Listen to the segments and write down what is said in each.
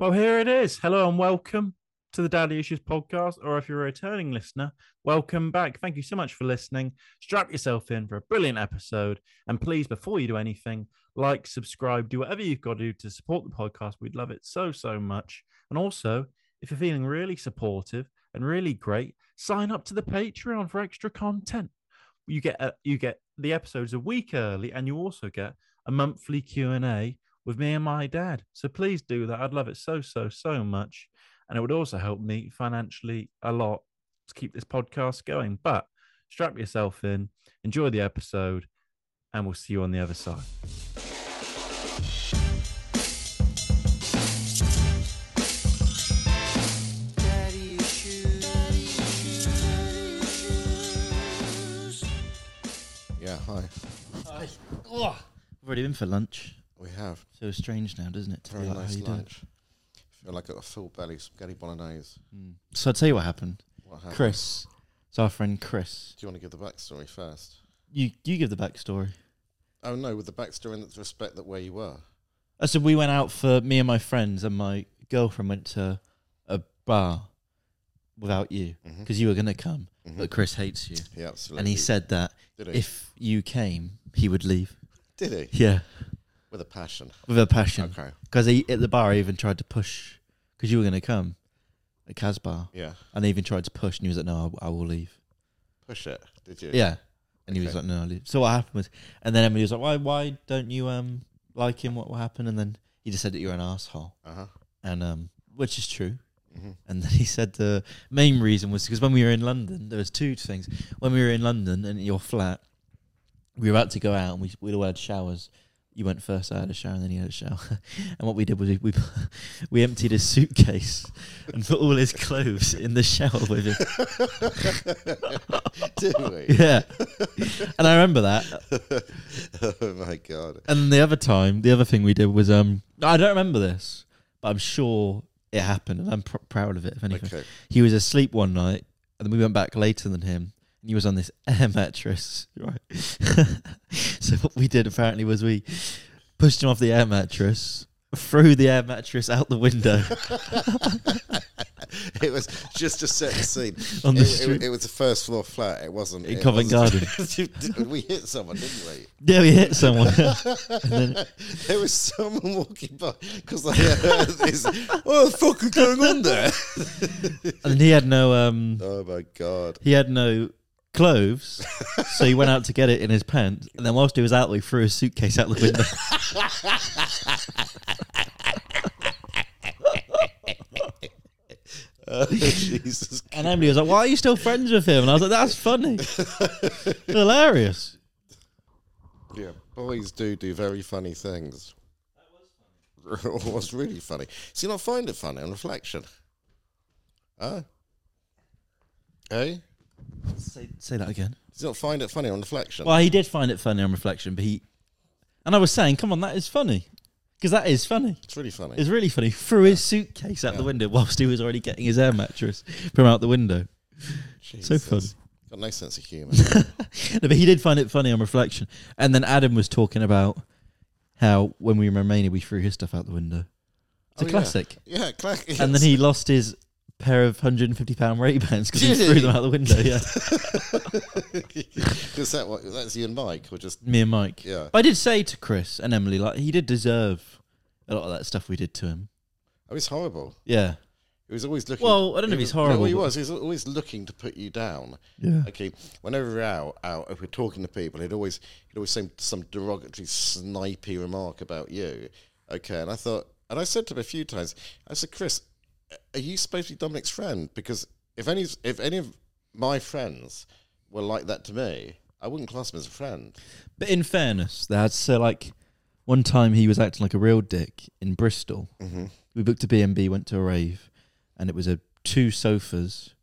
Well, here it is. Hello and welcome to the Daddy Issues podcast. Or if you're a returning listener, welcome back. Thank you so much for listening. Strap yourself in for a brilliant episode. And please, before you do anything, like, subscribe, do whatever you've got to do to support the podcast. We'd love it so, so much. And also, if you're feeling really supportive and really great, sign up to the Patreon for extra content. You get you get the episodes a week early, and you also get a monthly Q and A with me and my dad. So please do that. I'd love it so, so, so much. And it would also help me financially a lot to keep this podcast going. But strap yourself in, enjoy the episode, and we'll see you on the other side. Daddy issues. Yeah, hi. Oh, I've already been for lunch. We have So strange now, doesn't it? To very be like, how nice lunch. Feel like got a full belly spaghetti bolognese. Mm. So I'll tell you what happened. What happened? Chris, it's our friend Chris. Do you want to give the backstory first? You you give the backstory. Oh no, with the backstory in the respect that where you were. I said we went out for me and my friends, and my girlfriend went to a bar without you because you were going to come, Mhm. but Chris hates you, He absolutely. and he said that if you came, he would leave. did he? Yeah, With a passion. with a passion. Okay. Because he at the bar, he even tried to push because you were going to come at Casbar, Yeah. and he even tried to push, and he was like, "No, I, I will leave." Push it. Did you? Yeah. And he was Okay. like, no, I'll leave. So what happened was, and then Emily was like, why, why don't you um like him? What will happen? And then he just said that you're an asshole, Uh huh. and um, which is true. hmm And then he said the main reason was because when we were in London, there was two things. When we were in London and in your flat, we were about to go out and we we'd all had showers. You went first. I had a shower, and then he had a shower. and what we did was we we, we emptied his suitcase and put all his clothes in the shower with him. did we? Yeah, and I remember that. oh my god. And the other time, the other thing we did was um, I don't remember this, but I'm sure it happened, and I'm pr- proud of it. If anything, Okay. he was asleep one night, and then we went back later than him, and he was on this air mattress, right? so what we did apparently was we pushed him off the air mattress, threw the air mattress out the window it was just to set the scene. on the it, it, it was a first floor flat. It wasn't In it Covent wasn't- we hit someone, didn't we? yeah, we hit someone. and then, There was someone walking by because they heard this. What the fuck is going on there? and he had no um, Oh my god! he had no clothes, so he went out to get it in his pants, and then whilst he was out, he threw his suitcase out the window. Oh, Jesus! And Emily was like, "Why are you still friends with him?" And I was like, "That's funny, hilarious." Yeah, boys do do very funny things. That was funny. was really funny. See, I find it funny on reflection? Huh? Hey? Say, say that again. Do you not find it funny on reflection? Well, he did find it funny on reflection, but he, and I was saying, "Come on, that is funny," because that is funny. It's really funny. It's really funny. Threw his suitcase out the window whilst he was already getting his air mattress from out the window. so fun. Jesus. Got no sense of humour. No, but he did find it funny on reflection. And then Adam was talking about how when we were in Romania, we threw his stuff out the window. It's Oh, a yeah. classic. yeah, clack. And then he lost his pair of 150 pound Ray Bans because he Did threw he? them out the window. Yeah, Because that what that's you and Mike or just me and Mike. yeah. But I did say to Chris and Emily, like he did deserve a lot of that stuff we did to him. Oh, it was horrible. Yeah, He was always looking. Well, I don't know if he's no, horrible, he but- was. He was always looking to put you down. yeah. Okay, whenever we're out, out, if we're talking to people, he'd always, he'd always say some derogatory, snipey remark about you. Okay, and I thought, and I said to him a few times, I said, Chris, are you supposed to be Dominic's friend? Because if any, if any of my friends were like that to me, I wouldn't class him as a friend. But in fairness, that's so like one time he was acting like a real dick in Bristol. Mm-hmm. We booked a B and B, went to a rave, and it was a two sofas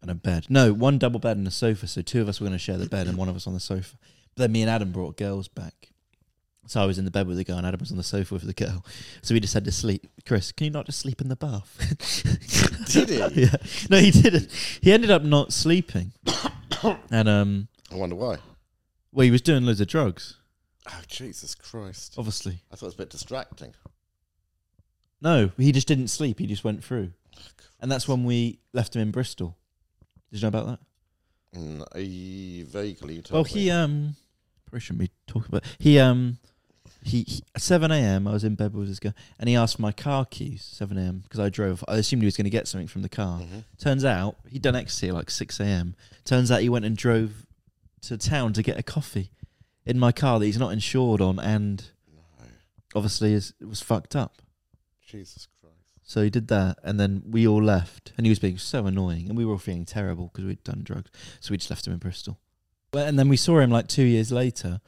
and a bed. No, one double bed and a sofa. So two of us were going to share the bed, and one of us on the sofa. But then me and Adam brought girls back. So I was in the bed with the girl, and Adam was on the sofa with the girl. So we just had to sleep. Chris, can you not just sleep in the bath? Did he? yeah. No, he didn't. He ended up not sleeping, and um, I wonder why. well, he was doing loads of drugs. Oh, Jesus Christ. Obviously, I thought it was a bit distracting. No, he just didn't sleep. He just went through, and that's when we left him in Bristol. Did you know about that? Mm, I vaguely. Told Well, me. he um, probably shouldn't be talking about. He um, he, he at seven a.m. I was in bed with this guy, and he asked for my car keys. Seven a.m. because I drove. I assumed he was going to get something from the car. Mhm. Turns out he'd done ecstasy at like six a.m. Turns out he went and drove to town to get a coffee in my car that he's not insured on, and No, obviously is was fucked up. Jesus Christ. So he did that, and then we all left, and he was being so annoying, and we were all feeling terrible because we'd done drugs. So we just left him in Bristol. Well, and then we saw him like two years later.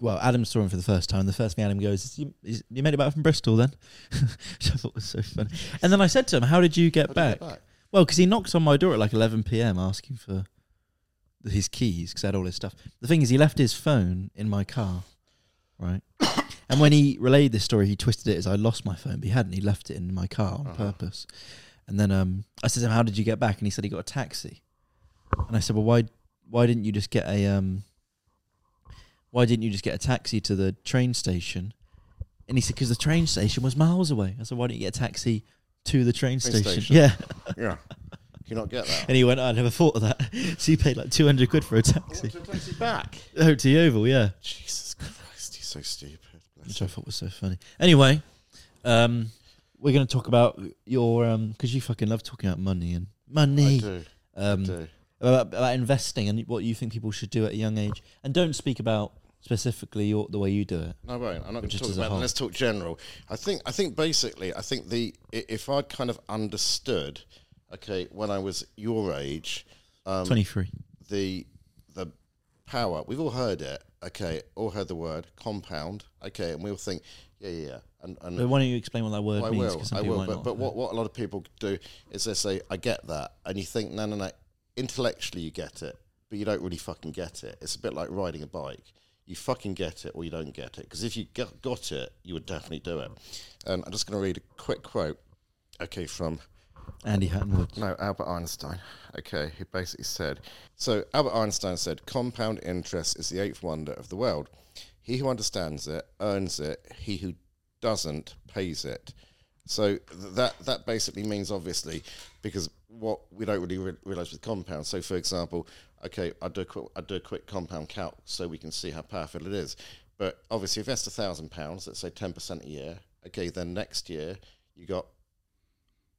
Well, Adam saw him for the first time. The first thing Adam goes, is, "You, is, you made it back from Bristol then?" Which I thought was so funny. And then I said to him, "How did you get How did back?" you get back? Well, because he knocked on my door at like 11 p.m. asking for his keys because I had all his stuff. The thing is, he left his phone in my car, right? and when he relayed this story, he twisted it as I lost my phone, but he hadn't. He left it in my car on Uh-huh. purpose. And then um, I said to him, "How did you get back?" And he said he got a taxi. And I said, "Well, why why didn't you just get a um, why didn't you just get a taxi to the train station?" And he said, "Because the train station was miles away." I said, "Why didn't you get a taxi to the train, Train station? station. Yeah. Yeah. Can you not get that? And he went, I never thought of that. So he paid like 200 quid for a taxi. to a taxi back. Oh, to Yeovil, yeah. Jesus Christ, he's so stupid. Bless Which I thought was so funny. Anyway, um, we're going to talk about your, um, because you fucking love talking about money and money. I do. Um, I do. About, about investing and what you think people should do at a young age. And don't speak about specifically your, the way you do it. No, I won't. I'm not going to talk about. That. Let's talk general. I think. I think basically. I think the if I'd kind of understood, okay, when I was your age, um, 23. the the power. We've all heard it. Okay, all heard the word compound. Okay, and we all think, yeah, yeah, yeah. And, and But why don't you explain what that word I means? will. 'cause some I will. But, but what, what a lot of people do is they say, I get that. And you think, no, no, no. Intellectually, you get it, but you don't really fucking get it. It's a bit like riding a bike. You fucking get it or you don't get it. Because if you got, got it, you would definitely do it. And I'm just going to read a quick quote, okay, from. Andy Hatton Woods. no, Albert Einstein. Okay, he basically said. So Albert Einstein said, "Compound interest is the eighth wonder of the world. He who understands it earns it. He who doesn't pays it." So th- that that basically means obviously because what we don't really re- realize with compound. So for example, okay, I do a quick, I do a quick compound calc so we can see how powerful it is. But obviously, if that's a thousand pounds, let's say ten percent a year. Okay, then next year you got.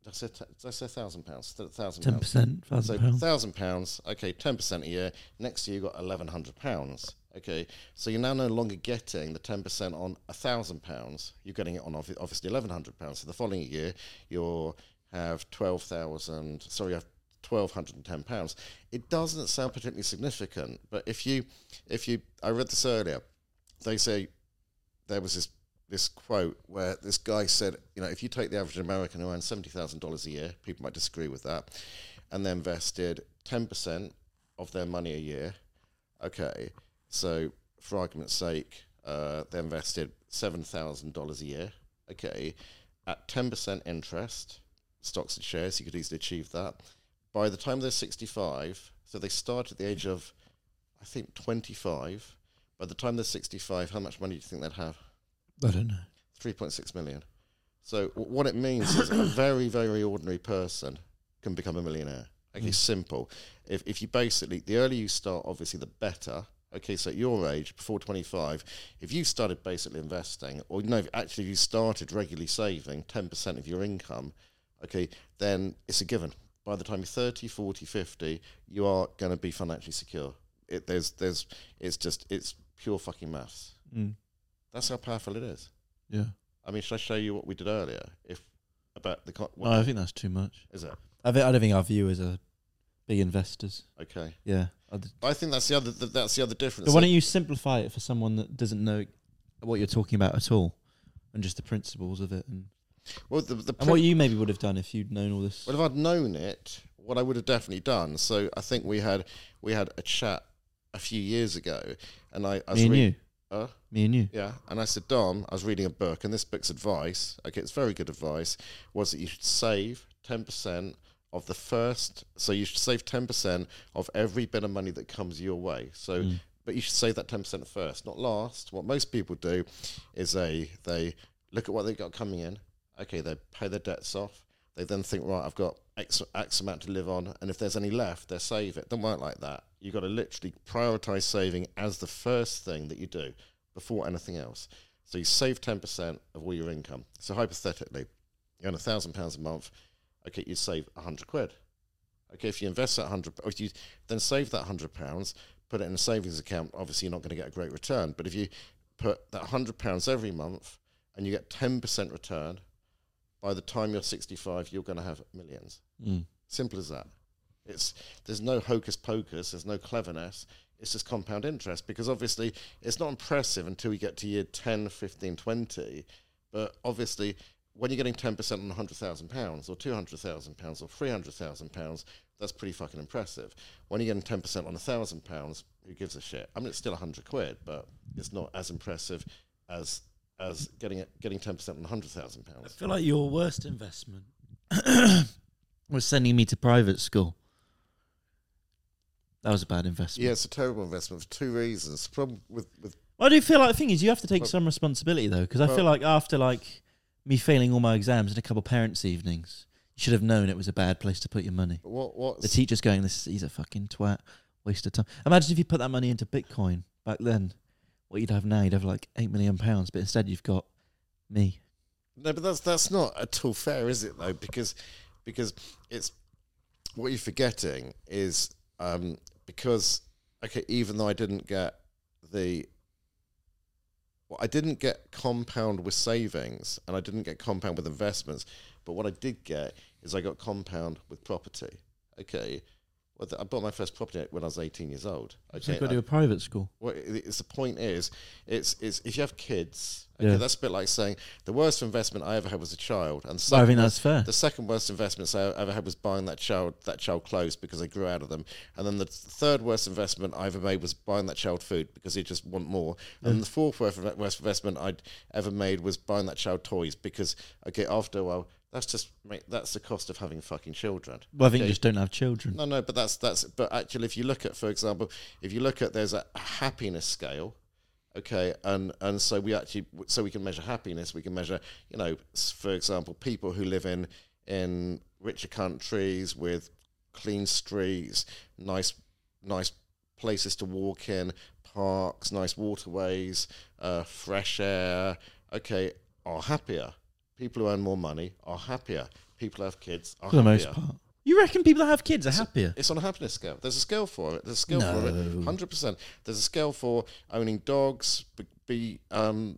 Did I say, t- did I say thousand pounds? Thousand Ten percent, So thousand pounds. thousand pounds, okay, ten percent a year. Next year you got eleven hundred pounds. Okay, so you're now no longer getting the ten percent on a thousand pounds. You're getting it on obviously eleven hundred pounds. So the following year you'll have twelve thousand. Sorry, have twelve hundred and ten pounds. It doesn't sound particularly significant, but if you, if you, I read this earlier. They say there was this this quote where this guy said, you know, if you take the average American who earns seventy thousand dollars a year, people might disagree with that, and they invested ten percent of their money a year. Okay, so for argument's sake, uh, they invested seven thousand dollars a year. Okay, at ten percent interest, stocks and shares, you could easily achieve that. By the time they're sixty-five, so they start at the age of, I think, twenty-five. By the time they're sixty-five, how much money do you think they'd have? I don't know. 3.6 million. So w- what it means is a very, very ordinary person can become a millionaire. Okay, Mm. simple. If, if you basically, the earlier you start, obviously, the better. Okay, so at your age, before 25, if you started basically investing, or no, actually, if you started regularly saving 10% of your income, okay, then it's a given. By the time you're 30, 40, 50, you are going to be financially secure. It, there's, there's, it's just, it's pure fucking maths. Mm. That's how powerful it is. Yeah. I mean, should I show you what we did earlier? If about the co- No, I think that's too much. is it? I, thi- I don't think our viewers are big investors. Okay, Yeah. I'd- think that's the other th- that's the other difference. So why don't you simplify it for someone that doesn't know what you're talking about at all, and just the principles of it, and, well, the, the and what you maybe would have done if you'd known all this? well, if I'd known it, what I would have definitely done. So I think we had we had a chat a few years ago, and I, I was Me and you. Huh? Me and you. Yeah, and I said, Dom, I was reading a book, and this book's advice, okay, it's very good advice, was that you should save 10% of the first, so you should save 10% of every bit of money that comes your way. So, Mm. but you should save that 10% first, not last. What most people do is they, they look at what they've got coming in, Okay, they pay their debts off. They then think, right, I've got X, X amount to live on, and if there's any left, they save it. Don't work like that. You've got to literally prioritize saving as the first thing that you do before anything else. So you save 10% of all your income. So hypothetically, you earn a thousand pounds a month. Okay, you save a hundred quid. Okay, if you invest that hundred, or if you then save that hundred pounds, put it in a savings account. Obviously, you're not going to get a great return. But if you put that hundred pounds every month and you get ten percent return, by the time you're 65, you're going to have millions. Mm. Simple as that. It's there's no hocus pocus. There's no cleverness. It's just compound interest because obviously it's not impressive until you get to year 10, 15, 20. But obviously, when you're getting 10% on 100,000 pounds or 200,000 pounds or 300,000 pounds, that's pretty fucking impressive. When you're getting 10% on 1,000 pounds, who gives a shit? I mean, it's still 100 quid, but it's not as impressive as as getting it, getting 10% on hundred thousand pounds. I feel like your worst investment was sending me to private school. That was a bad investment. Yeah, it's a terrible investment for two reasons. Problem with, with I do feel like the thing is you have to take Well- some responsibility though, because I feel like after like me failing all my exams and a couple parents' evenings, you should have known it was a bad place to put your money. what what's The teacher's going, "This he's a fucking twat, waste of time." Imagine if you put that money into Bitcoin back then. What you'd have now, you'd have like eight million pounds, but instead you've got me. No, but that's that's not at all fair, is it? Though, because because it's what you're forgetting is um, because okay, even though I didn't get the well, I didn't get compound with savings and I didn't get compound with investments, but what I did get is I got compound with property. Okay. Well, th- I bought my first property when I was 18 years old. So Okay. you've got to do a private school. it- it's the point is, it's it's if you have kids, okay, Yeah. that's a bit like saying the worst investment I ever had was a child, and Well, I think that's fair. the second worst investment I ever had was buying that child that child clothes because they grew out of them, and then the third worst investment I ever made was buying that child food because he just want more, and then the fourth worst worst investment I'd ever made was buying that child toys because okay, after a while. That's just mate, that's the cost of having fucking children. Well, I think Okay. you just don't have children. No, no, but that's that's. But actually, if you look at, for example, if you look at, there's a happiness scale, okay, and and so we actually, so we can measure happiness. We can measure, you know, for example, people who live in in richer countries with clean streets, nice nice places to walk in, parks, nice waterways, uh, fresh air. Okay, are happier. People who earn more money are happier. People who have kids are For the happier. most part, you reckon people that have kids are happier? It's on a happiness scale. There's a scale for it. There's a scale for it. No. Hundred percent. There's a scale for owning dogs, be, be um,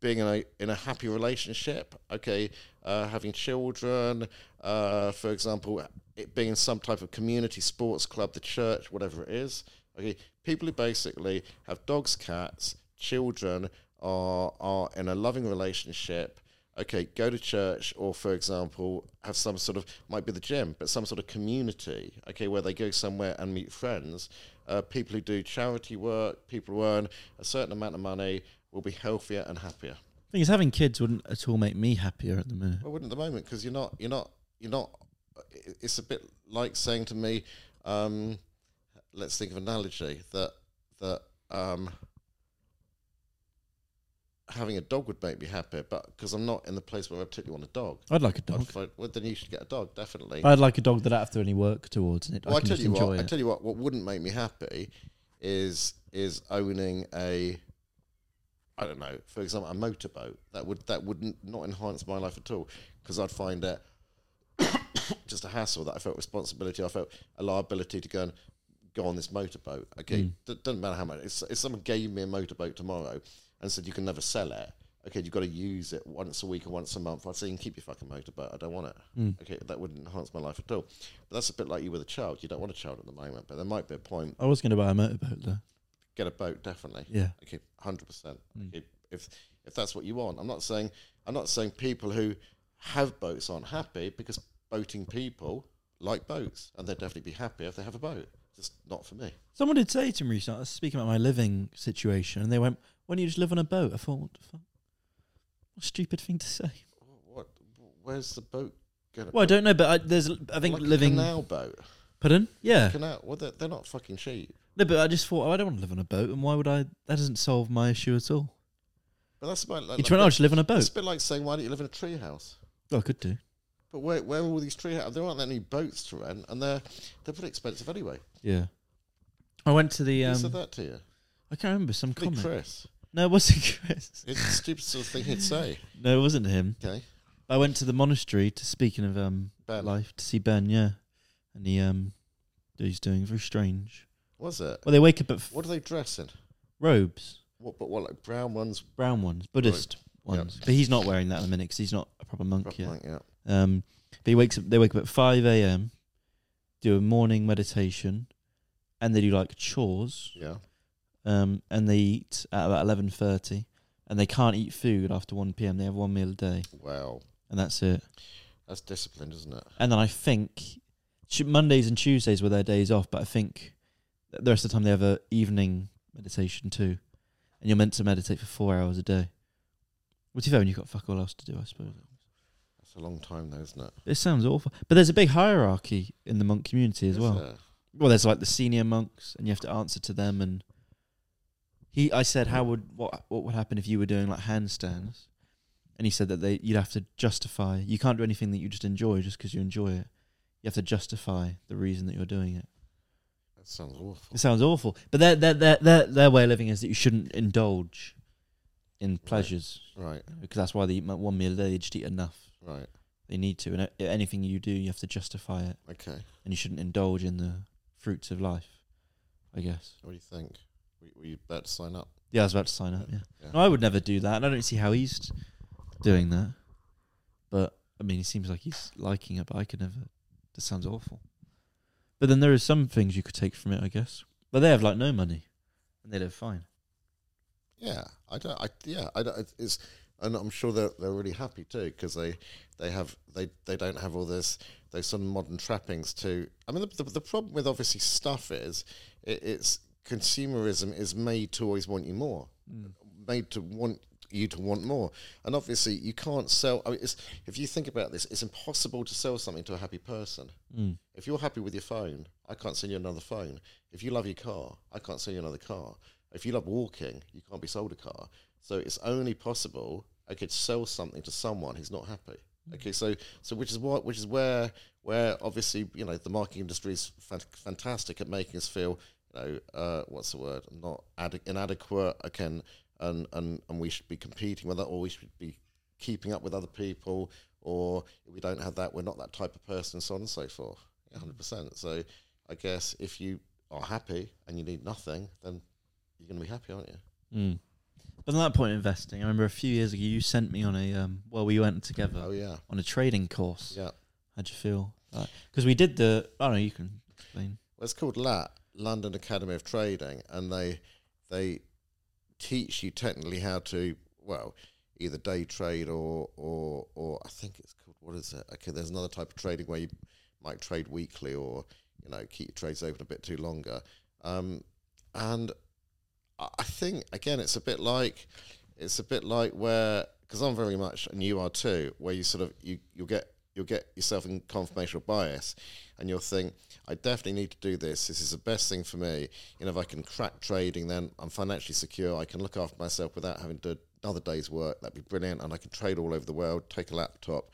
being in a in a happy relationship. Okay, uh, having children. Uh, for example, it being in some type of community sports club, the church, whatever it is. Okay, people who basically have dogs, cats, children are are in a loving relationship okay, go to church, or for example, have some sort of might be the gym, but some sort of community, okay, where they go somewhere and meet friends. Uh, people who do charity work, people who earn a certain amount of money, will be healthier and happier. thing is, having kids wouldn't at all make me happier at the minute. I wouldn't at the moment because you're not, you're not, you're not. It's a bit like saying to me, um, let's think of an analogy that that um, having a dog would make me happier, but because I'm not in the place where I particularly want a dog. I'd like a dog. find- well, then you should get a dog, definitely. I'd like a dog that I have to any work towards it. well, I I tell you what. I tell you what. What wouldn't make me happy is is owning a. I don't know. For example, a motorboat that would that would not enhance my life at all because I'd find it just a hassle. That I felt responsibility. I felt a liability to go and go on this motorboat. Okay, Mm. D- doesn't matter how much. If, if someone gave me a motorboat tomorrow and said you can never sell it, okay, you've got to use it once a week or once a month. I'd say you can keep your fucking motorboat. I don't want it. Mm. Okay, that wouldn't enhance my life at all. But that's a bit like you with a child. You don't want a child at the moment, but there might be a point. I was going to buy a motorboat though. Get a boat, definitely. Yeah. Okay, hundred percent. Mm. Okay, if if that's what you want, I'm not saying I'm not saying people who have boats aren't happy because boating people like boats and they'd definitely be happy if they have a boat. Just not for me. Someone did say to me recently, I was speaking about my living situation, and they went, "Why don't you just live on a boat?" I thought, what, the fuck? what a stupid thing to say. What? Where's the boat going? Well, I don't know, but I, there's, I think like living. a canal boat. Pardon? Yeah. Canal. Well, they're, they're not fucking cheap. No, but I just thought, oh, I don't want to live on a boat, and why would I? That doesn't solve my issue at all. But that's about like, You went, oh, just live on a boat. It's a bit like saying, why don't you live in a tree house? Oh, I could do. But where where are all these tree houses? There aren't any boats to rent, and they're they're pretty expensive anyway. Yeah. I went to the. Who Um, said that to you? I can't remember some Big comment. Chris. No, it wasn't Chris. It's the stupid sort of thing he'd say. No, it wasn't him. Okay, I went to the monastery to speaking of um Ben. life to see Ben. Yeah, and he um he's doing very strange. Was it? Well, they wake up at f- What do they dress in? robes, What? But what? Like brown ones? brown ones, Buddhist Yep. ones. But he's not wearing that at the minute because he's not a proper monk Proper yet. monk, yeah. Um, he wakes up. They wake up at five a.m. Do a morning meditation, and they do like chores. Yeah. Um, and they eat at about eleven thirty, and they can't eat food after one p.m. They have one meal a day, Wow. and that's it. That's disciplined, isn't it? And then I think Tu- Mondays and Tuesdays were their days off, but I think th- the rest of the time they have a evening meditation too, and you're meant to meditate for four hours a day. What's your when you've got fuck all else to do? I suppose. A long time, though, isn't it? It sounds awful, but there's a big hierarchy in the monk community as Is well. there? Well, there's like the senior monks, and you have to answer to them. And he, I said, how would what what would happen if you were doing like handstands? And he said that they you'd have to justify. You can't do anything that you just enjoy just because you enjoy it. You have to justify the reason that you're doing it. That sounds awful. It sounds awful, but their their their their, their way of living is that you shouldn't indulge in pleasures Right, because that's why they eat mo- one meal a day. They just eat enough. Right. They need to, and anything you do, you have to justify it, Okay. and you shouldn't indulge in the fruits of life. I guess. What do you think? Were, were you about to sign up? Yeah, I was about to sign up. Yeah, Yeah. no, I would never do that, and I don't see how he's doing that. But I mean, he seems like he's liking it, but I could never. That sounds awful. But then there are some things you could take from it, I guess. But they have like no money, and they live fine. Yeah, I don't. I yeah, I don't. It's and I'm sure they're they're really happy too because they they have they they don't have all this those sort of modern trappings too. I mean, the the, the problem with obviously stuff is it, it's consumerism is made to always want you more, made to want you to want more, and obviously you can't sell. I mean, it's if you think about this, it's impossible to sell something to a happy person. Mm. If you're happy with your phone, I can't sell you another phone. If you love your car, I can't sell you another car. If you love walking, you can't be sold a car. So it's only possible I could sell something to someone who's not happy. Okay, so so which is what which is where where obviously you know the marketing industry is fan- fantastic at making us feel you know uh, what's the word not ade- inadequate again and, and and we should be competing with that or we should be keeping up with other people or we don't have that we're not that type of person and so on and so forth 100% so I guess if you are happy and you need nothing then you're going to be happy aren't you Mm. But on that point, investing, I remember a few years ago you sent me on a um. Well, we went together oh yeah on a trading course. yeah How'd you feel? Because we did the. I don't know. You can explain. Well, it's called LAT, London Academy of Trading, and they they teach you technically how to well either day trade or or or I think it's called what is it? Okay, there's another type of trading where you might trade weekly or you know keep your trades open a bit too longer, um, and I think again it's a bit like it's a bit like where because I'm very much and you are too, where you sort of you you'll get you'll get yourself in confirmational bias, and you'll think I definitely need to do this. This is the best thing for me. You know, if I can crack trading, then I'm financially secure. I can look after myself without having to do another day's work. That'd be brilliant, and I can trade all over the world, take a laptop,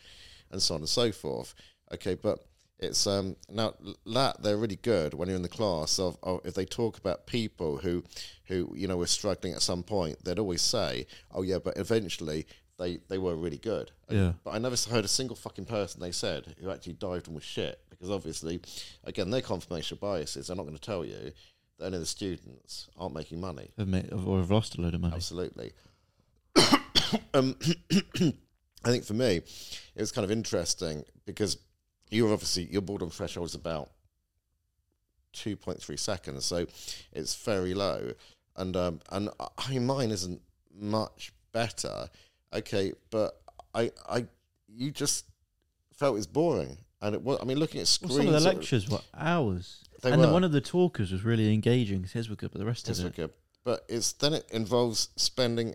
and so on and so forth. Okay, but it's um now that they're really good when you're in the class of, of if they talk about people who who you know were struggling at some point they'd always say oh yeah but eventually they they were really good Yeah. but I never heard a single fucking person they said who actually dived and was shit because obviously again their confirmation biases They're not going to tell you that only the students aren't making money Have made, or have lost a load of money. Absolutely. um, I think for me, it was kind of interesting because you're obviously your boredom threshold is about two point three seconds, so it's very low, and um, and I- mean mine isn't much better. Okay, but I I you just felt it was boring, and it was. I mean, looking at Well, some of the lectures were hours, and then were. one of the talkers was really engaging His were good, but the rest Yes, of it, good But it's then it involves spending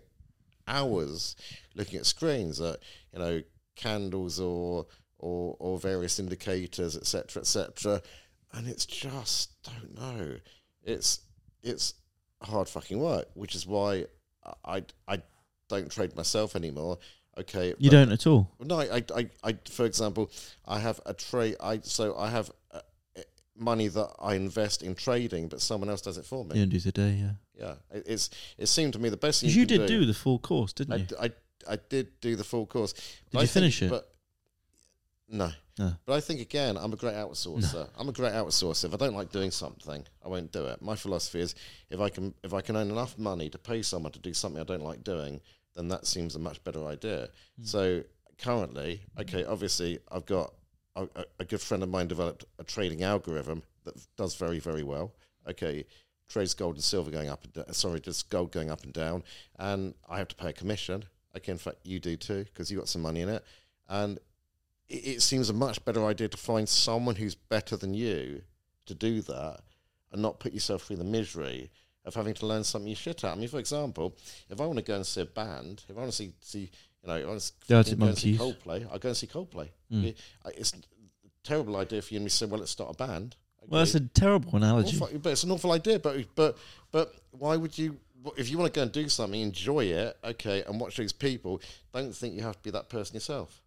hours looking at screens, at you know, candles or or or various indicators, etc., etc. And it's just don't know. It's it's hard fucking work, which is why I I don't trade myself anymore. Okay, You don't at all. No, I, I, I, for example, I have a trade. I so I have uh, money that I invest in trading, but someone else does it for me. You don't do today, yeah. Yeah, it, it's it seemed to me the best thing Because you did do the full course, didn't I, you? I, I did do the full course. But you finish it? But no. No. But I think again, I'm a great outsourcer. I'm a great outsourcer. If I don't like doing something, I won't do it. My philosophy is if I can if I can earn enough money to pay someone to do something I don't like doing, then that seems a much better idea. Hmm. So currently, okay, obviously I've got a, a, a good friend of mine developed a trading algorithm that does very very well. Okay, trades gold and silver going up and da- sorry, just gold going up and down, and I have to pay a commission. Okay, in fact, you do too because you got some money in it, and it, seems a much better idea to find someone who's better than you to do that, and not put yourself through the misery of having to learn something you shit at. I mean, for example, if I want to go and see a band, if I want to see see you know, if I want to Arctic go and see Coldplay, I go and see Coldplay. Mm. It's a terrible idea for you and me to say, well, let's start a band. Well, that's a terrible analogy. Awful- but it's an awful idea. But but but why would you? If you want to go and do something, enjoy it, okay, and watch these people. Don't think you have to be that person yourself.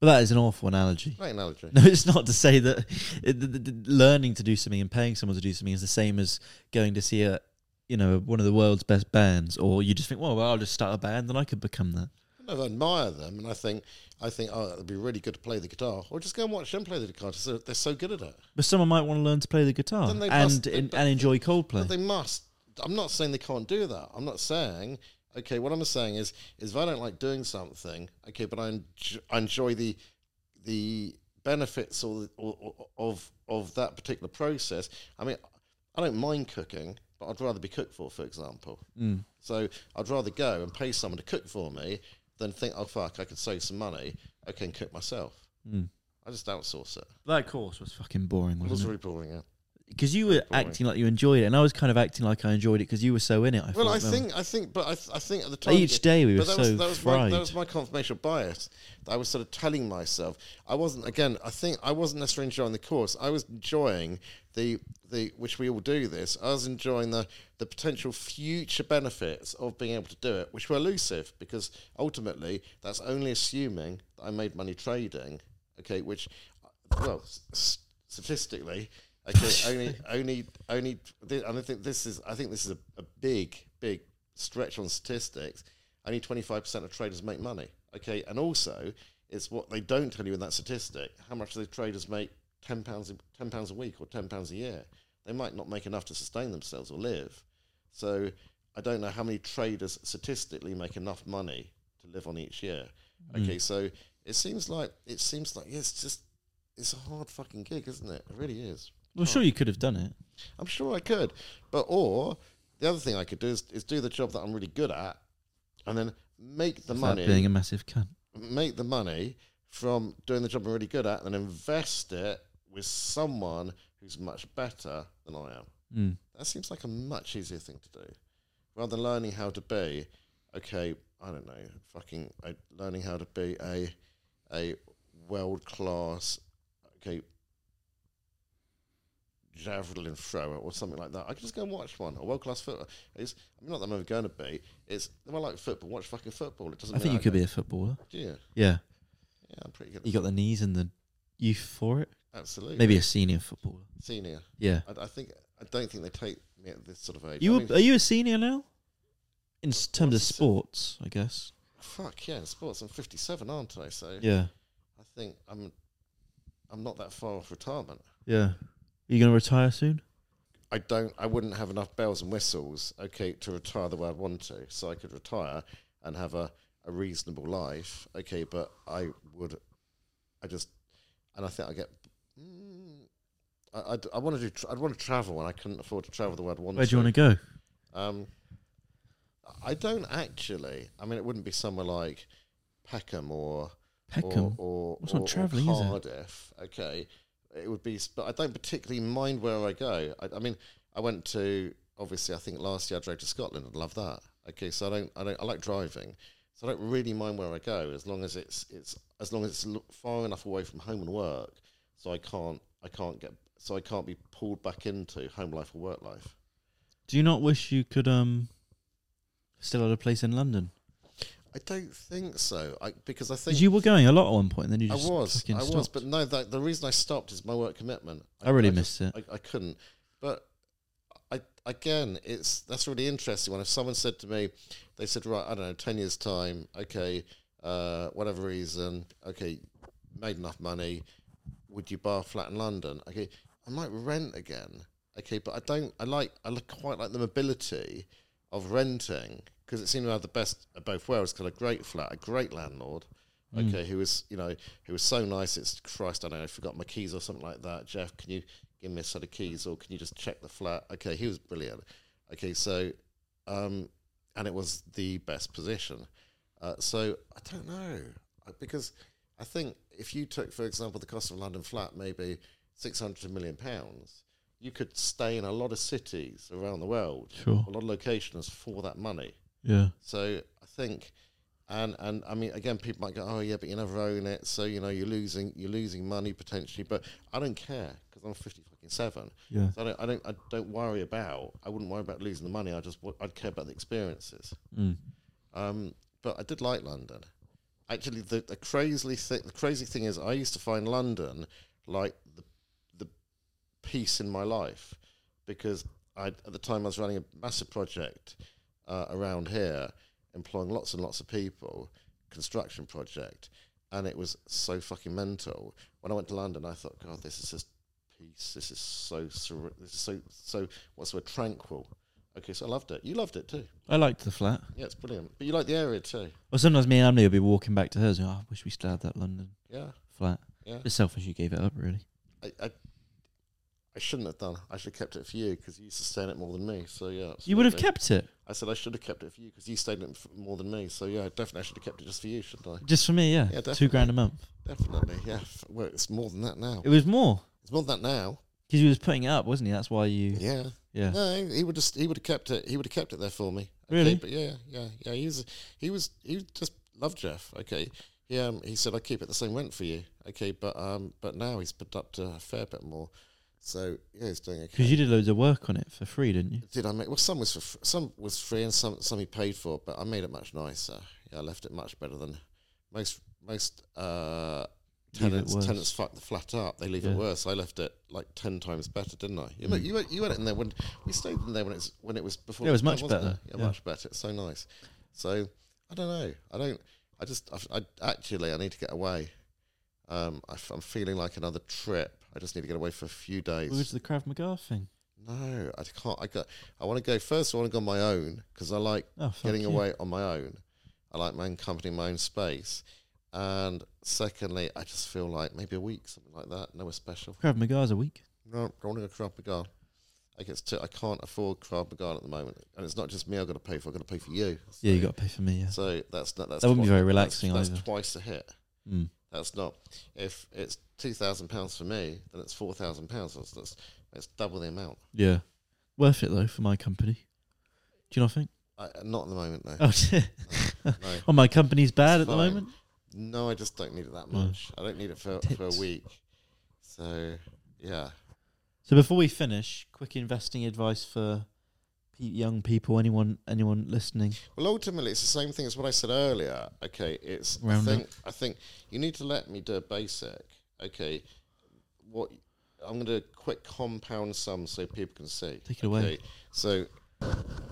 Well, that is an awful analogy. Great analogy. No, it's not to say that it, the, the, learning to do something and paying someone to do something is the same as going to see a, you know, one of the world's best bands, or you just think, well, well I'll just start a band and I could become that. I admire them, and I think I think oh, it'd be really good to play the guitar, or just go and watch them play the guitar. They're so, they're so good at it. But someone might want to learn to play the guitar and must- they- and, enjoy Coldplay. But they must. I'm not saying they can't do that. I'm not saying. Okay, what I'm saying is, is if I don't like doing something, okay, but I enjoy, I enjoy the the benefits or, the- or, or of of that particular process. I mean, I don't mind cooking, but I'd rather be cooked for, for example. Mm. So I'd rather go and pay someone to cook for me than think, oh fuck, I could save some money. I can cook myself. Mm. I just outsource it. That course was fucking boring, It was it? really boring. Yeah. Because you were acting like you enjoyed it, and I was kind of acting like I enjoyed it because you were so in it. I Well, thought, I no. think, I think, but I, th- I think at the time, each day we were that so was, that was fried. My, that was my confirmation bias. I was sort of telling myself I wasn't. Again, I think I wasn't necessarily enjoying the course. I was enjoying the the which we all do this. I was enjoying the the potential future benefits of being able to do it, which were elusive because ultimately that's only assuming that I made money trading. Okay, which well s- statistically. Okay, only, only, only. thi- And I think this is. I think this is a, a big, big stretch on statistics. Only twenty five percent of traders make money. Okay, and also it's what they don't tell you in that statistic. How much the traders make ten pounds, ten pounds a week or ten pounds a year. They might not make enough to sustain themselves or live. So I don't know how many traders statistically make enough money to live on each year. Mm. Okay, so it seems like it seems like yeah, it's just it's a hard fucking gig, isn't it? It really is. Well, sure you could have done it. I'm sure I could. But or the other thing I could do is, is do the job that I'm really good at and then make the without money being a massive cunt. make the money from doing the job I'm really good at and then invest it with someone who's much better than I am. Mm. That seems like a much easier thing to do. Rather than learning how to be, okay, I don't know, fucking uh, learning how to be a a world class, okay, javelin thrower or something like that. I could just go and watch one. A world class football. It's I mean, not that I'm ever going to be. It's well, I like football. Watch fucking football. It doesn't. I think you could be a footballer. Yeah, Yeah, yeah, I'm pretty good. you got the knees and the youth for it. Absolutely. Maybe a senior footballer. senior. Yeah. I, I think I don't think they take me at this sort of age. You I mean, are you a senior now? In s- terms of sports, I guess. fuck yeah, in sports. I'm 57, aren't I? So Yeah. I think I'm I'm not that far off retirement. Yeah. Are you going to retire soon? I don't. I wouldn't have enough bells and whistles, okay, to retire the way I'd want to. So I could retire and have a, a reasonable life, okay. But I would, I just, and I think I get. Mm, I, I'd, I want to do. Tra- I'd want to travel, and I couldn't afford to travel the way I'd want Where to. do you want to go? Um, I don't actually. I mean, it wouldn't be somewhere like Peckham or Peckham. or, or, or- or it? Cardiff. Okay, it would be, but I don't particularly mind where I go. I, I mean, I went to obviously. I think last year I drove to Scotland. I love that. Okay, so I don't. I don't. I like driving, so I don't really mind where I go as long as it's it's as long as it's far enough away from home and work, so I can't I can't get so I can't be pulled back into home life or work life. Do you not wish you could um still had a place in London? I don't think so. I because I think you were going a lot at one point, and then you just I was, I was, stopped. but no. That, the reason I stopped is my work commitment. I really just- missed it. I, I couldn't. But I again, it's that's really interesting. When if someone said to me, they said, right, I don't know, ten years time, okay, uh, whatever reason, okay, made enough money, would you buy a flat in London? Okay, I might rent again. Okay, but I don't. I like. I like, quite like the mobility of renting because it seemed to have the best of both worlds. Got a great flat, a great landlord. Mm. Okay, who was you know who was so nice. It's Christ, I don't know. I forgot my keys or something like that. Jeff, can you give me a set of keys or can you just check the flat? Okay, he was brilliant. Okay, so um, and it was the best position. Uh, so I don't know Uh, because I think if you took, for example, the cost of a London flat, maybe six hundred million pounds, you could stay in a lot of cities around the world, Sure. a lot of locations for that money. Yeah. So I think, and and I mean, again, people might go, "Oh yeah, but you never own it, so you know you're losing you're losing money potentially." But I don't care because I'm fifty fucking seven. Yeah. So I don't I don't I don't worry about. I wouldn't worry about losing the money. I just I'd care about the experiences. Mm. Um, but I did like London. Actually, the, the crazy thing the crazy thing is, I used to find London like the the peace in my life because I at the time I was running a massive project uh, around here, employing lots and lots of people, construction project, and it was so fucking mental. When I went to London, I thought, God, this is just peace. This is so sur- this is so so what's the word tranquil. Okay, so I loved it. You loved it too. I liked the flat. Yeah, it's brilliant. But you like the area too. Well, sometimes me and Emily will be walking back to hers. And, oh, I wish we still had that London Yeah, flat. yeah. It's selfish you gave it up, really. I, I, I shouldn't have done. I should have kept it for you because you used to stay in it more than me. So yeah, You would have kept it I said I should have kept it for you because you stayed in it f- more than me. So yeah, definitely I should have kept it just for you, shouldn't I? just for me. Yeah, Yeah, two grand a month. Definitely, yeah. Well, it's more than that now. It was more It's more than that now. because he was putting it up, wasn't he? That's why you. Yeah. Yeah. No, he would just he would have kept it. He would have kept it there for me. Really? But yeah, yeah, yeah. He was he was he just loved Jeff. Okay. He um he said I keep it the same rent for you. Okay, but um but now he's put up to a fair bit more. So yeah, he's doing okay. Because you did loads of work on it for free, didn't you? Did I make? Well, some was for fr- some was free and some some he paid for, but I made it much nicer. Yeah, I left it much better than most most uh, tenants. Tenants fuck the flat up. They leave Yeah. it worse. I left it like ten times better, didn't I? You, Mm. you went you went in there when we stayed in there when it was when it was before. Yeah, it was much better. Yeah, Yeah. much better. It's so nice. So I don't know. I don't. I just. I, I actually. I need to get away. Um, I, am feeling like another trip. I just need to get away for a few days. To the Krav Maga thing. No, I can't. I got. I want to go first. I want to go on my own because I like Oh, getting you. away on my own. I like my own company, my own space. And secondly, I just feel like maybe a week, something like that. Nowhere special. Krav Maga's a week. No, I want to go Krav Maga. I guess too, I can't afford Krav Maga at the moment, and it's not just me. I've got to pay for. I've got to pay for you. Yeah, you So- got to pay for me. Yeah. So that's not. That's That wouldn't be very relaxing That's, either. twice a hit. Mm. That's not. If it's two thousand pounds for me, then it's four thousand pounds. That's, that's that's double the amount. Yeah. Worth it though for my company. Do you not think? I, not at the moment, though. Oh, no. oh, my company's bad It's at the moment. No, I just don't need it that Mm. much. I don't need it for, for a week. So, yeah. So before we finish, quick investing advice for young people. Anyone, anyone listening? Well, ultimately, it's the same thing as what I said earlier. Okay, it's Round I think I think you need to let me do a basic. Okay, what I'm going to quick compound sum so people can see. Take it away. So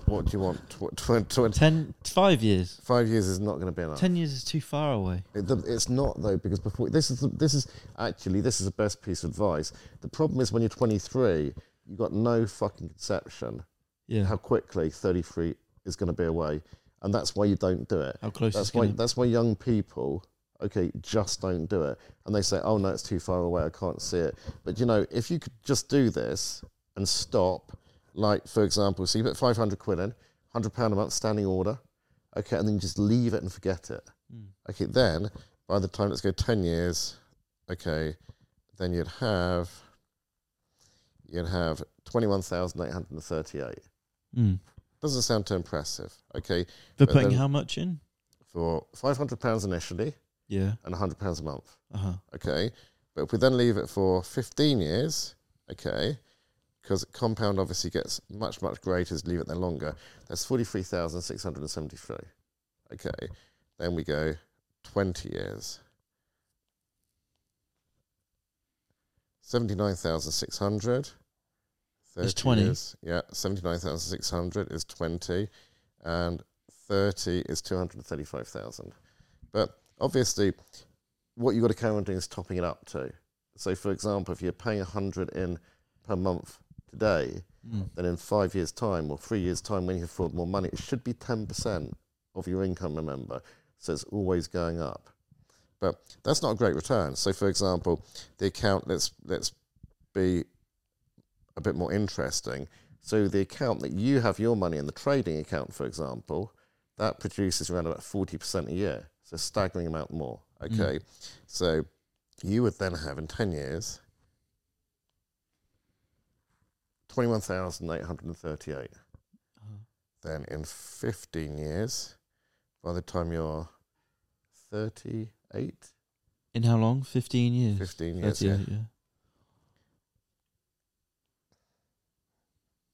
what do you want? Tw- tw- tw- Ten, five years. five years is not going to be enough. Ten years is too far away. It, the- it's not though because before this is the, this is actually this is the best piece of advice. The problem is when you're 23, you've got no fucking conception Yeah. how quickly 33 is going to be away, and that's why you don't do it. How close That's is why that's why young people, okay, just don't do it, and they say, "Oh no, it's too far away. I can't see it." But you know, if you could just do this and stop, like for example, so you put 500 quid in, 100 pound a month standing order, okay, and then you just leave it and forget it. Mm. Okay, then by the time let's go 10 years, okay, then you'd have you'd have 21,838. Mm. Doesn't sound too impressive, okay, For But putting how much in? for 500 pounds initially Yeah. and 100 pounds a month, Uh huh. okay? But if we then leave it for 15 years, okay, because compound obviously gets much, much greater as you leave it there longer, that's 43,673, okay? Then we go 20 years. 79,600. 30 20. Years, yeah, 79,600 is 20. And 30 is 235,000. But obviously, what you've got to carry on doing is topping it up to. So, for example, if you're paying 100 in per month today, Mm. then in five years' time or three years' time, when you afford more money, it should be 10% of your income, remember. So it's always going up. But that's not a great return. So, for example, the account, let's, let's be a bit more interesting. So, the account that you have your money in, the trading account, for example, that produces around about 40% a year. So, a staggering amount more. Okay. So, you would then have in 10 years 21,838. Uh-huh. Then in 15 years, by the time you're 38, In how long? 15 years. 15 years, yeah. yeah.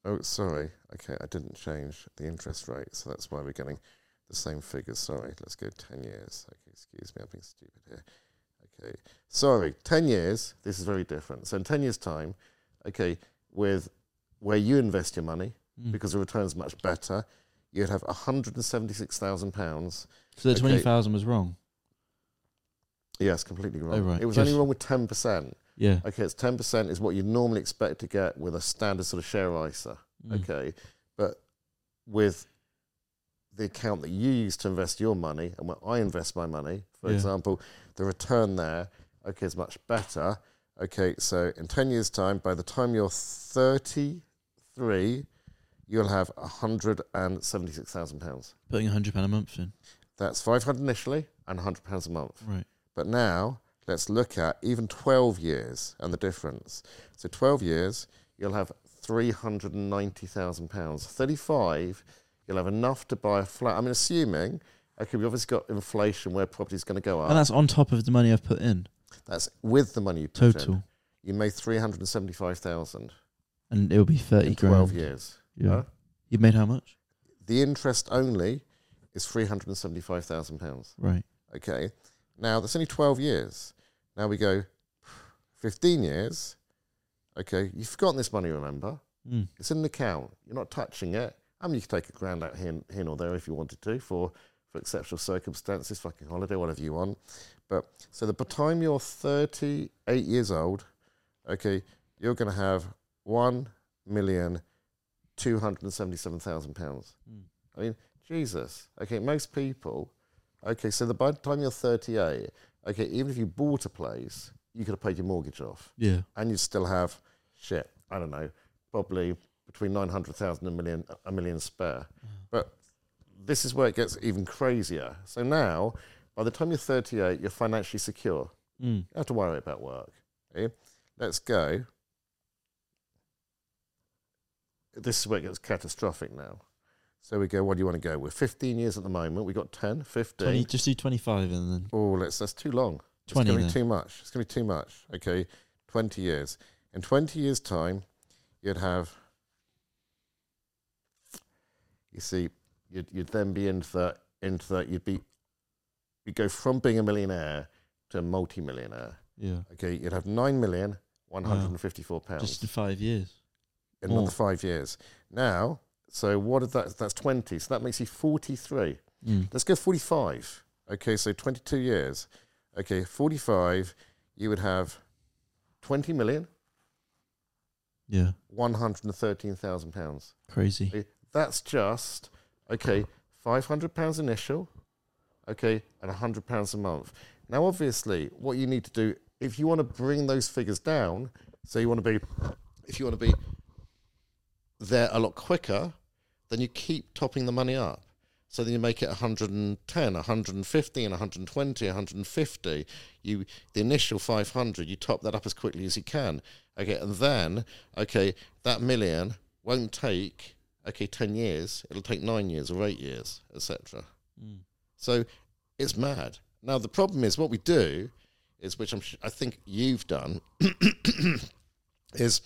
Oh, sorry. Okay, I didn't change the interest rate, so that's why we're getting the same figures. Sorry, let's go 10 years. Okay, excuse me, I'm being stupid here. Okay, sorry, 10 years, this is very different. So in 10 years' time, okay, with where you invest your money, Mm. because the return's much better, you'd have £176,000. so the okay. 20,000 was wrong. Yes, completely wrong. Oh, right, It was only wrong with 10%. Yeah. Okay, it's 10% is what you normally expect to get with a standard sort of share ISA. Mm. Okay, but with the account that you use to invest your money and where I invest my money, for Yeah. example, the return there, okay, is much better. Okay, so in 10 years' time, by the time you're 33, you'll have £176,000. Putting £100 a month in. That's 500 initially and £100 a month. Right. But now let's look at even 12 years and the difference. So 12 years, you'll have £390,000. 35, you'll have enough to buy a flat. I mean, assuming, okay, we've obviously got inflation where property's going to go up. And that's on top of the money I've put in. That's with the money you put in. Total. in. You made 375000 And it will be 30 in grand. 12 years. Yeah. Huh? You made how much? The interest only is £375,000. Right. Okay. Now that's only 12 years. Now we go 15 years. Okay. You've forgotten this money, remember? Mm. It's in an account. You're not touching it. I mean, you could take a grand out here, here or there if you wanted to for, for exceptional circumstances, fucking holiday, whatever you want. But so the time you're 38 years old, okay, you're going to have one million two hundred and seventy-seven thousand pounds. Mm. I mean, Jesus. Okay, most people. Okay, so the, by the time you're 38, okay, even if you bought a place, you could have paid your mortgage off, Yeah. and you'd still have shit. I don't know, probably between 900,000 and a million, a million spare. But this is where it gets even crazier. So now, by the time you're 38, you're financially secure. Mm. You don't have to worry about work. Okay? Let's go. This is where it gets catastrophic now. So we go, what do you want to go? We're 15 years at the moment. We've got 10, 15. 20, just do 25 and then Oh, let's, that's too long. It's 20 going to be too much. It's going to be too much. Okay, 20 years. In 20 years' time, you'd have, you see, you'd, you'd then be into that, into that, you'd be, you'd go from being a millionaire to a multi-millionaire. Yeah. Okay, you'd have nine million one hundred and fifty-four pounds Just in five years. in another more. five years. Now, so what is that? That's twenty. So that makes you forty-three. Mm. Let's go forty-five. Okay, so twenty-two years. Okay, forty-five. You would have twenty million Yeah. one hundred and thirteen thousand pounds. Crazy. That's just okay. Five hundred pounds initial. Okay, and hundred pounds a month. Now, obviously, what you need to do if you want to bring those figures down, so you want to be, if you want to be there a lot quicker, then you keep topping the money up. So then you make it 110, 150, and 120, 150. You the initial 500, you top that up as quickly as you can. Okay, and then okay, that million won't take okay 10 years. It'll take nine years or eight years, etc. Mm. So it's mad. Now the problem is what we do is, which I'm, sh- I think you've done, is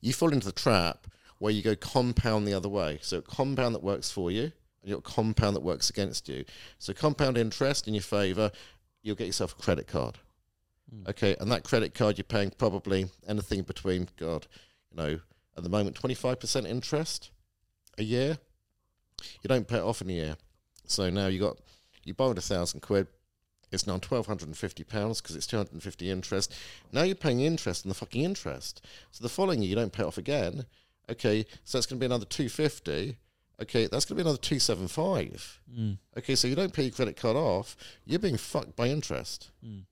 you fall into the trap where you go compound the other way. So compound that works for you, and you've got compound that works against you. So compound interest in your favour, you'll get yourself a credit card. Mm. Okay, and that credit card you're paying probably anything between God, you know, at the moment twenty five percent interest a year. You don't pay it off in a year, so now you got you borrowed a thousand quid. It's now twelve hundred and fifty pounds because it's two hundred and fifty interest. Now you're paying interest on the fucking interest. So the following year you don't pay it off again. Okay, so that's going to be another two fifty. Okay, that's going to be another two seven five. Mm. Okay, so you don't pay your credit card off. You're being fucked by interest. Mm.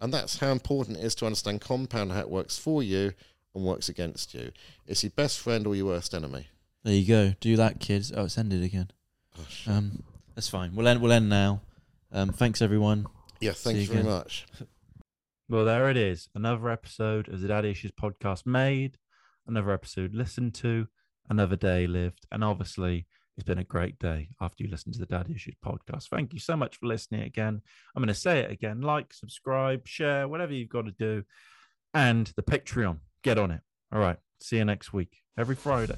And that's how important it is to understand compound, how it works for you and works against you. It's your best friend or your worst enemy. There you go. Do that, kids. Oh, it's ended again. Shit. Um, that's fine. We'll end. We'll end now. Um, thanks everyone. yeah, thank you you very again. much. Well, there it is. Another episode of the Daddy Issues podcast made, another episode listened to, another day lived. And obviously, it's been a great day after you listen to the Daddy Issues podcast. Thank you so much for listening again. I'm going to say it again like, subscribe, share, whatever you've got to do. And the Patreon, get on it. All right. See you next week, every Friday.